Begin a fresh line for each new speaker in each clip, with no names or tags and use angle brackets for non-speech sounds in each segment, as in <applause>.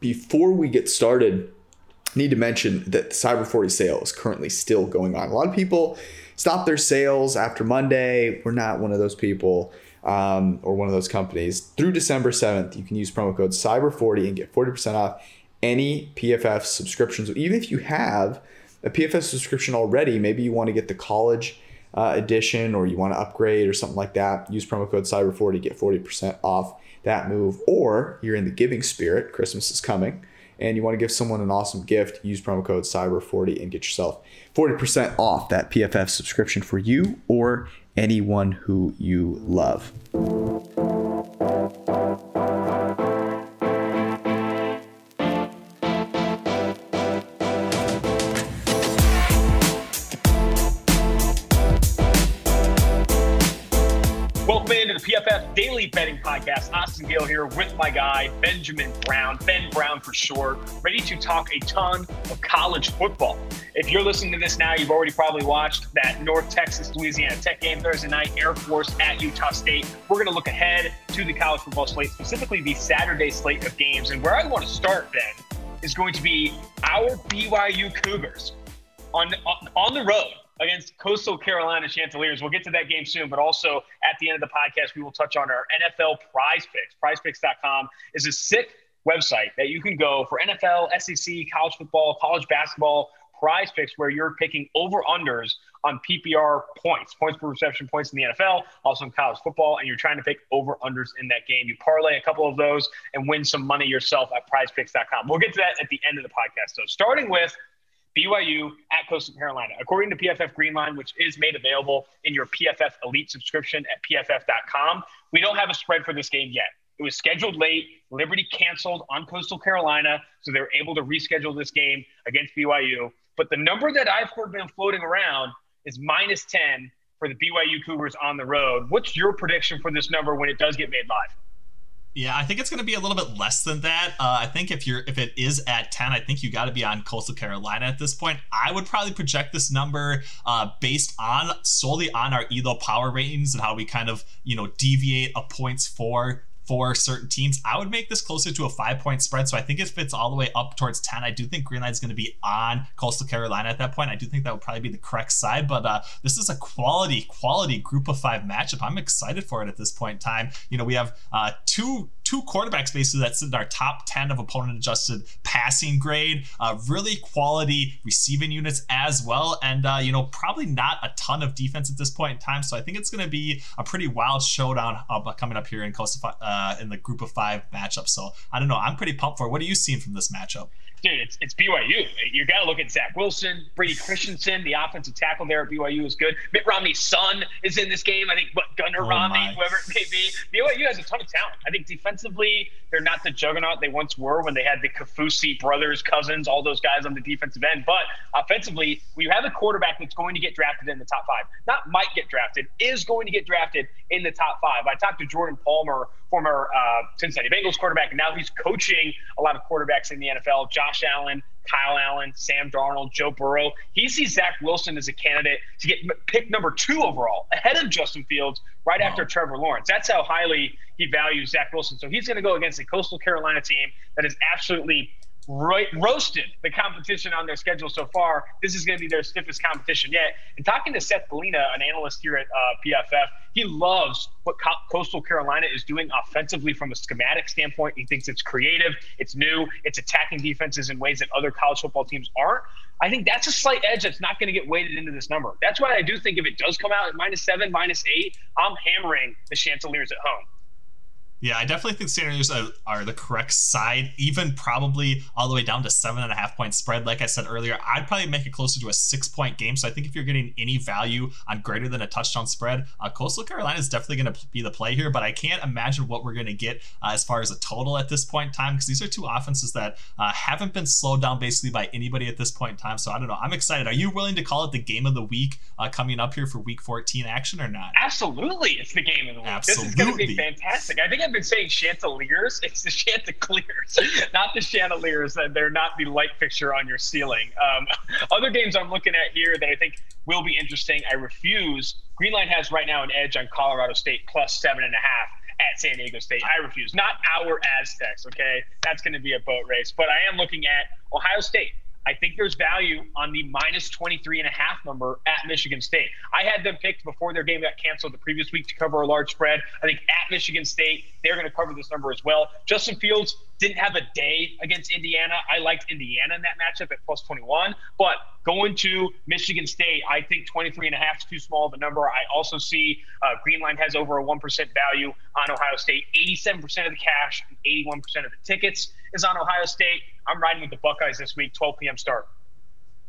before we get started, need to mention that the Cyber 40 sale is currently still going on. A lot of people stop their sales after Monday. We're not one of those people um, or one of those companies. Through December 7th, you can use promo code Cyber40 and get 40% off any PFF subscriptions. Even if you have a PFF subscription already, maybe you want to get the college uh, edition or you want to upgrade or something like that, use promo code Cyber40, to get 40% off that move. Or you're in the giving spirit, Christmas is coming, and you want to give someone an awesome gift, use promo code Cyber40 and get yourself 40% off that PFF subscription for you or anyone who you love.
PFF Daily Betting Podcast. Austin Gayle here with my guy, Benjamin Brown, Ben Brown for short, ready to talk a ton of college football. If you're listening to this now, you've already probably watched that North Texas Louisiana Tech game Thursday night, Air Force at Utah State. We're going to look ahead to the college football slate, specifically the Saturday slate of games. And where I want to start, Ben, is going to be our BYU Cougars on, on, on the road against Coastal Carolina Chanticleers. We'll get to that game soon, but also at the end of the podcast, we will touch on our NFL prize picks. Prizepicks.com is a sick website that you can go for NFL, SEC, college football, college basketball, prize picks where you're picking over unders on PPR points, points per reception, points in the NFL, also in college football, and you're trying to pick over unders in that game. You parlay a couple of those and win some money yourself at prizepicks.com. We'll get to that at the end of the podcast. So, starting with BYU at Coastal Carolina. According to PFF Greenline, which is made available in your PFF Elite subscription at pff.com, we don't have a spread for this game yet. It was scheduled late. Liberty canceled on Coastal Carolina, so they were able to reschedule this game against BYU. But the number that I've heard been floating around is minus 10 for the BYU Cougars on the road. What's your prediction for this number when it does get made live?
Yeah, I think it's going to be a little bit less than that. Uh, I think if you're if it is at ten, I think you got to be on Coastal Carolina at this point. I would probably project this number uh, based on solely on our Elo power ratings and how we kind of you know deviate a points for for certain teams. I would make this closer to a five point spread. So I think if it's all the way up towards 10, I do think Greenline is going to be on Coastal Carolina at that point. I do think that would probably be the correct side, but uh, this is a quality, quality group of five matchup. I'm excited for it at this point in time. You know, we have uh, two two quarterbacks basically that's in our top 10 of opponent adjusted passing grade uh, really quality receiving units as well. And uh, you know probably not a ton of defense at this point in time. So i think it's going to be a pretty wild showdown uh, coming up here in uh, in the group of five matchup. So i don't know. I'm pretty pumped for it. What are you seeing from this matchup
dude, it's, it's BYU. You got to look at Zach Wilson, Brady Christensen, the offensive tackle there at BYU is good. Mitt Romney's son is in this game. I think what Gunner oh Romney, my. whoever it may be. BYU has a ton of talent. I think defensively, they're not the juggernaut they once were when they had the Kaufusi brothers, cousins, all those guys on the defensive end. But offensively, we have a quarterback that's going to get drafted in the top five. Not might get drafted, is going to get drafted in the top five. I talked to Jordan Palmer, former uh, Cincinnati Bengals quarterback, and now he's coaching a lot of quarterbacks in the NFL. Josh Allen, Kyle Allen, Sam Darnold, Joe Burrow. He sees Zach Wilson as a candidate to get picked number two overall, ahead of Justin Fields, right wow. after Trevor Lawrence. That's how highly he values Zach Wilson. So he's going to go against a Coastal Carolina team that is absolutely right, roasted the competition on their schedule so far. This is going to be their stiffest competition yet. And talking to Seth Galina, an analyst here at uh, PFF, he loves what Co- Coastal Carolina is doing offensively from a schematic standpoint. He thinks it's creative, it's new, it's attacking defenses in ways that other college football teams aren't. I think that's a slight edge that's not going to get weighted into this number. That's why I do think if it does come out at minus seven, minus eight, I'm hammering the Chanticleers at home.
Yeah, I definitely think Sanders are, are, the correct side, even probably all the way down to seven and a half point spread. Like I said earlier, I'd probably make it closer to a six point game. So I think if you're getting any value on greater than a touchdown spread, uh, Coastal Carolina is definitely going to be the play here. But I can't imagine what we're going to get uh, as far as a total at this point in time because these are two offenses that uh, haven't been slowed down basically by anybody at this point in time. So I don't know. I'm excited. Are you willing to call it the game of the week uh, coming up here for week 14 action or not?
Absolutely. It's the game of the week.
Absolutely.
This is going to be fantastic. I think I've been saying chandeliers. <laughs> It's the Chanticleers, not the chandeliers. That They're not the light fixture on your ceiling. Um, <laughs> other games I'm looking at here that I think will be interesting. I refuse. Greenline has right now an edge on Colorado State plus seven and a half at San Diego State. I refuse. Not our Aztecs, okay? That's going to be a boat race. But I am looking at Ohio State. I think there's value on the minus 23 and a half number at Michigan State. I had them picked before their game got canceled the previous week to cover a large spread. I think at Michigan State, they're going to cover this number as well. Justin Fields didn't have a day against Indiana. I liked Indiana in that matchup at plus 21, but going to Michigan State, I think 23 and a half is too small of a number. I also see uh, Greenline has over a 1% value on Ohio State. 87% of the cash, and 81% of the tickets is on Ohio State. I'm riding with the Buckeyes this week, 12 p.m. start.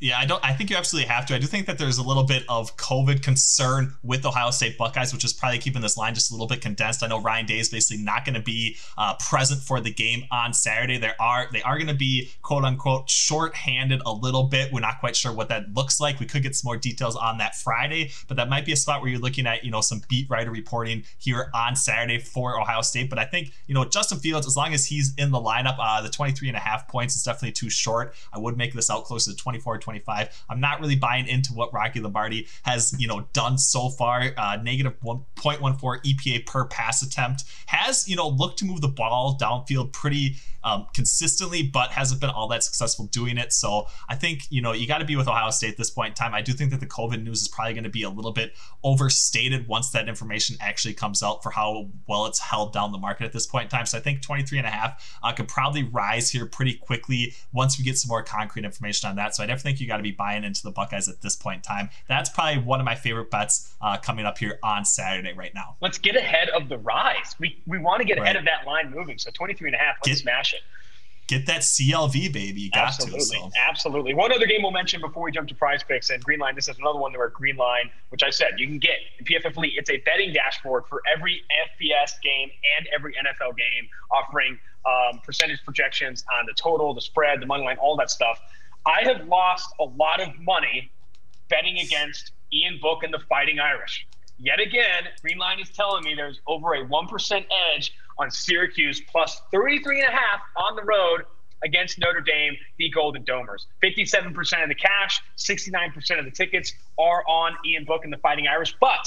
Yeah, I don't. I think you absolutely have to. I do think that there's a little bit of COVID concern with Ohio State Buckeyes, which is probably keeping this line just a little bit condensed. I know Ryan Day is basically not going to be uh, present for the game on Saturday. There are they are going to be quote unquote short-handed a little bit. We're not quite sure what that looks like. We could get some more details on that Friday, but that might be a spot where you're looking at you know some beat writer reporting here on Saturday for Ohio State. But I think you know Justin Fields, as long as he's in the lineup, uh, the 23 and a half points is definitely too short. I would make this out closer to 24. 25. I'm not really buying into what Rocky Lombardi has, you know, done so far. Uh, negative 1.14 EPA per pass attempt has, you know, looked to move the ball downfield pretty um, consistently, but hasn't been all that successful doing it. So I think, you know, you got to be with Ohio State at this point in time. I do think that the COVID news is probably going to be a little bit overstated once that information actually comes out for how well it's held down the market at this point in time. So I think 23 and a half uh, could probably rise here pretty quickly once we get some more concrete information on that. So I definitely think you got to be buying into the Buckeyes at this point in time. That's probably one of my favorite bets uh, coming up here on Saturday right now.
Let's get ahead of the rise. We, we want to get right. ahead of that line moving. So 23 and a half, let's get, smash it
get that CLV baby. You got
absolutely,
to. So.
Absolutely. One other game we'll mention before we jump to prize picks and Green Line. This is another one where Green Line, which I said you can get in PFF Elite. It's a betting dashboard for every FBS game and every NFL game, offering um, percentage projections on the total, the spread, the money line, all that stuff. I have lost a lot of money betting against Ian Book and the Fighting Irish. Yet again, Green Line is telling me there's over a 1% edge on Syracuse plus 33 and a half on the road against Notre Dame, the Golden Domers. 57% of the cash, 69% of the tickets are on Ian Book and the Fighting Irish. But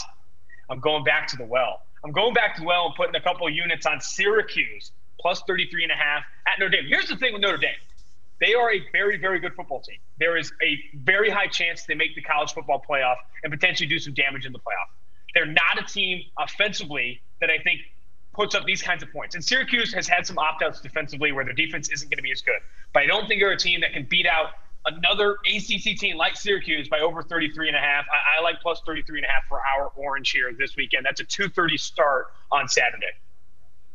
I'm going back to the well. I'm going back to the well and putting a couple units on Syracuse plus 33 and a half at Notre Dame. Here's the thing with Notre Dame. They are a very, very good football team. There is a very high chance they make the college football playoff and potentially do some damage in the playoff. They're not a team offensively that I think puts up these kinds of points. And Syracuse has had some opt outs defensively where their defense isn't going to be as good. But I don't think they're a team that can beat out another ACC team like Syracuse by over 33 and a half. I, I like plus 33 and a half for our orange here this weekend. That's a 230 start on Saturday.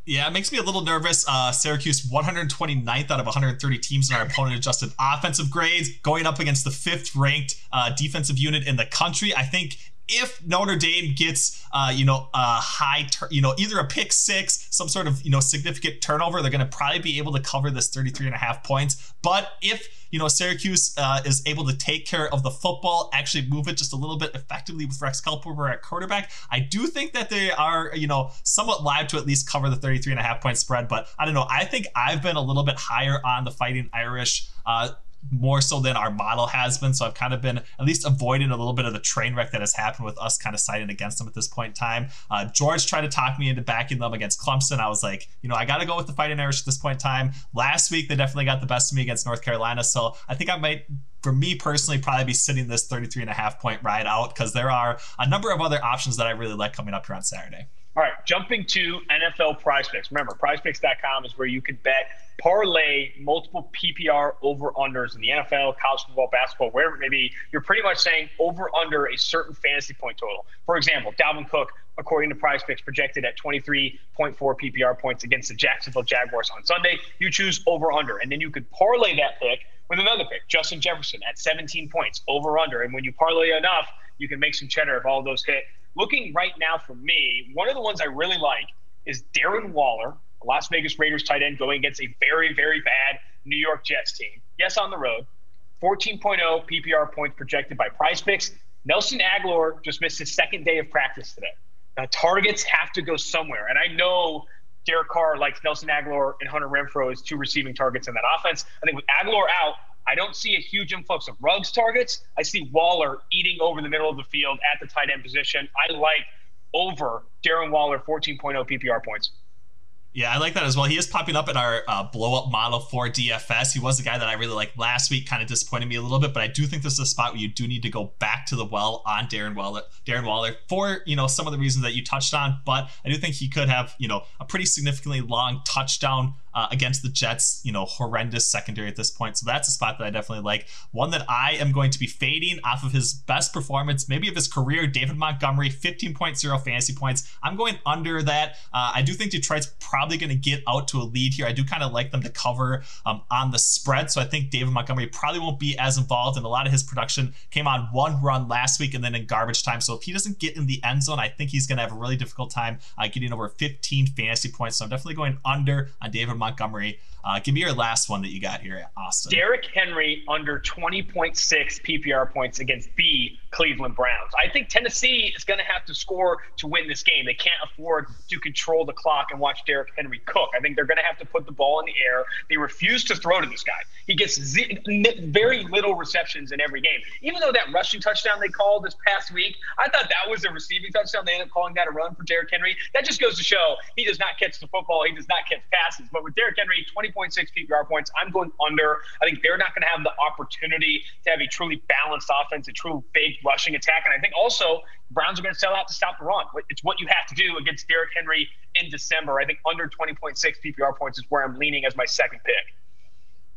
Yeah, it makes me a little nervous. Uh, Syracuse 129th out of 130 teams in our opponent adjusted offensive grades, going up against the fifth ranked uh, defensive unit in the country. I think if Notre Dame gets, uh, you know, a high, tur- you know, either a pick six, some sort of, you know, significant turnover, they're going to probably be able to cover this 33 and a half points. But if, you know, Syracuse uh, is able to take care of the football, actually move it just a little bit effectively with Rex Culpepper at quarterback, I do think that they are, you know, somewhat live to at least cover the 33 and a half point spread. But I don't know. I think I've been a little bit higher on the Fighting Irish. Uh, more so than our model has been. So I've kind of been at least avoiding a little bit of the train wreck that has happened with us kind of siding against them at this point in time. Uh, George tried to talk me into backing them against Clemson. I was like, you know, I got to go with the Fighting Irish at this point in time. Last week, they definitely got the best of me against North Carolina. So I think I might for me personally, probably be sitting this 33 and a half point ride out because there are a number of other options that I really like coming up here on Saturday.
All right, jumping to NFL prize picks. Remember, prizepicks.com is where you can bet, parlay multiple PPR over unders in the NFL, college football, basketball, wherever it may be. You're pretty much saying over under a certain fantasy point total. For example, Dalvin Cook, according to prize picks, projected at 23.4 PPR points against the Jacksonville Jaguars on Sunday. You choose over under, and then you could parlay that pick with another pick, Justin Jefferson at 17 points, over under. And when you parlay enough, you can make some cheddar if all those hit looking right now for me, one of the ones I really like is Darren Waller, Las Vegas Raiders tight end, going against a very, very bad New York Jets team. Yes, on the road. 14.0 PPR points projected by prize picks. Nelson Agholor just missed his second day of practice today. Now, targets have to go somewhere. And I know Derek Carr likes Nelson Agholor and Hunter Renfrow as two receiving targets in that offense. I think with Agholor out, I don't see a huge influx of Ruggs targets. I see Waller eating over the middle of the field at the tight end position. I like over Darren Waller 14.0 PPR points.
Yeah, I like that as well. He is popping up in our uh, blow up model for DFS. He was the guy that I really liked last week, kind of disappointed me a little bit, but I do think this is a spot where you do need to go back to the well on Darren Waller, Darren Waller for you know some of the reasons that you touched on. But I do think he could have you know a pretty significantly long touchdown uh, against the Jets, you know, horrendous secondary at this point. So that's a spot that I definitely like. One that I am going to be fading off of his best performance, maybe of his career, David Montgomery, 15.0 fantasy points. I'm going under that. Uh, I do think Detroit's probably going to get out to a lead here. I do kind of like them to cover um, on the spread. So I think David Montgomery probably won't be as involved. And a lot of his production came on one run last week and then in garbage time. So if he doesn't get in the end zone, I think he's going to have a really difficult time uh, getting over 15 fantasy points. So I'm definitely going under on David Montgomery. Montgomery. Uh, give me your last one that you got here, Austin.
Derrick Henry under 20.6 PPR points against the Cleveland Browns. I think Tennessee is going to have to score to win this game. They can't afford to control the clock and watch Derrick Henry cook. I think they're going to have to put the ball in the air. They refuse to throw to this guy. He gets z- very little receptions in every game. Even though that rushing touchdown they called this past week, I thought that was a receiving touchdown. They ended up calling that a run for Derrick Henry. That just goes to show he does not catch the football. He does not catch passes. But with Derrick Henry, 20.6 PPR points, I'm going under. I think they're not going to have the opportunity to have a truly balanced offense, a true big rushing attack. And I think also Browns are going to sell out to stop the run. It's what you have to do against Derrick Henry in December. I think under 20.6 PPR points is where I'm leaning as my second pick.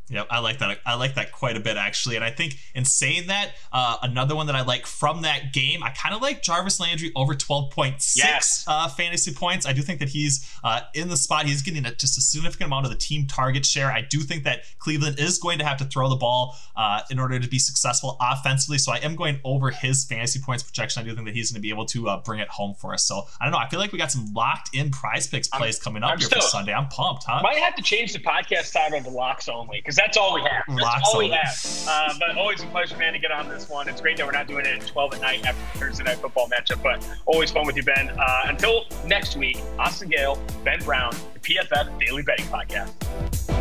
Yep, I like that. I like that quite a bit actually. And I think in saying that, uh, another one that I like from that game, I kind of like Jarvis Landry over 12.6 yes. uh, fantasy points. I do think that he's uh, in the spot. He's getting a, just a significant amount of the team target share. I do think that Cleveland is going to have to throw the ball uh, in order to be successful offensively. So I am going over his fantasy points projection. I do think that he's going to be able to uh, bring it home for us. So I don't know. I feel like we got some locked in PrizePicks plays I'm, coming up I'm here still, for Sunday. I'm pumped, huh?
Might have to change the podcast title to the locks only because that's all we have. That's Lots all we have. Uh, but always a pleasure, man, to get on this one. It's great that we're not doing it at 12 at night after Thursday night football matchup, but always fun with you, Ben. Uh, until next week, Austin Gayle, Ben Brown, the PFF Daily Betting Podcast.